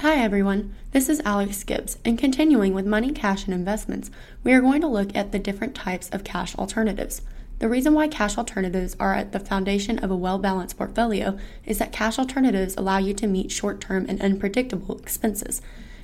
Hi everyone, this is Alex Gibbs, and continuing with money, cash, and investments, we are going to look at the different types of cash alternatives. The reason why cash alternatives are at the foundation of a well balanced portfolio is that cash alternatives allow you to meet short term and unpredictable expenses.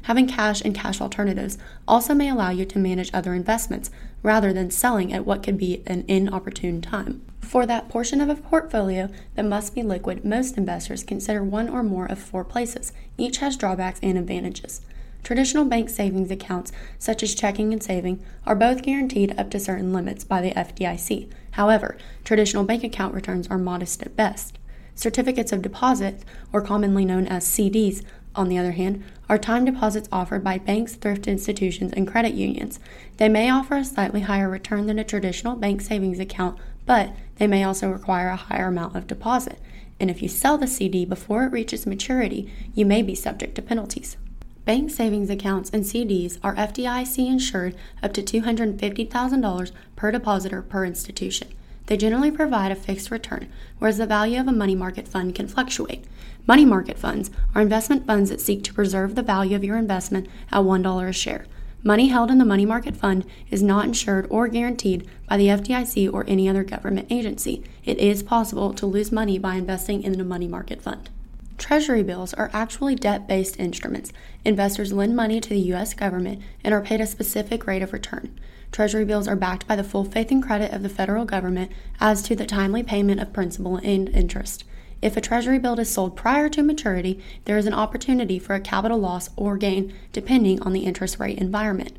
Having cash and cash alternatives also may allow you to manage other investments rather than selling at what could be an inopportune time. For that portion of a portfolio that must be liquid, most investors consider one or more of four places. Each has drawbacks and advantages. Traditional bank savings accounts, such as checking and saving, are both guaranteed up to certain limits by the FDIC. However, traditional bank account returns are modest at best. Certificates of deposit, or commonly known as CDs, on the other hand, are time deposits offered by banks, thrift institutions, and credit unions. They may offer a slightly higher return than a traditional bank savings account, but they may also require a higher amount of deposit. And if you sell the CD before it reaches maturity, you may be subject to penalties. Bank savings accounts and CDs are FDIC insured up to $250,000 per depositor per institution. They generally provide a fixed return, whereas the value of a money market fund can fluctuate. Money market funds are investment funds that seek to preserve the value of your investment at $1 a share. Money held in the money market fund is not insured or guaranteed by the FDIC or any other government agency. It is possible to lose money by investing in a money market fund. Treasury bills are actually debt based instruments. Investors lend money to the U.S. government and are paid a specific rate of return. Treasury bills are backed by the full faith and credit of the federal government as to the timely payment of principal and interest. If a Treasury bill is sold prior to maturity, there is an opportunity for a capital loss or gain depending on the interest rate environment.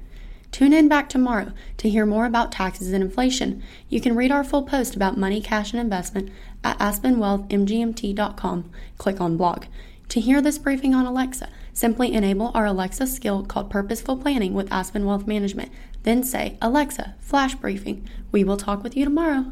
Tune in back tomorrow to hear more about taxes and inflation. You can read our full post about money, cash, and investment at aspenwealthmgmt.com. Click on blog. To hear this briefing on Alexa, simply enable our Alexa skill called Purposeful Planning with Aspen Wealth Management. Then say, Alexa, flash briefing. We will talk with you tomorrow.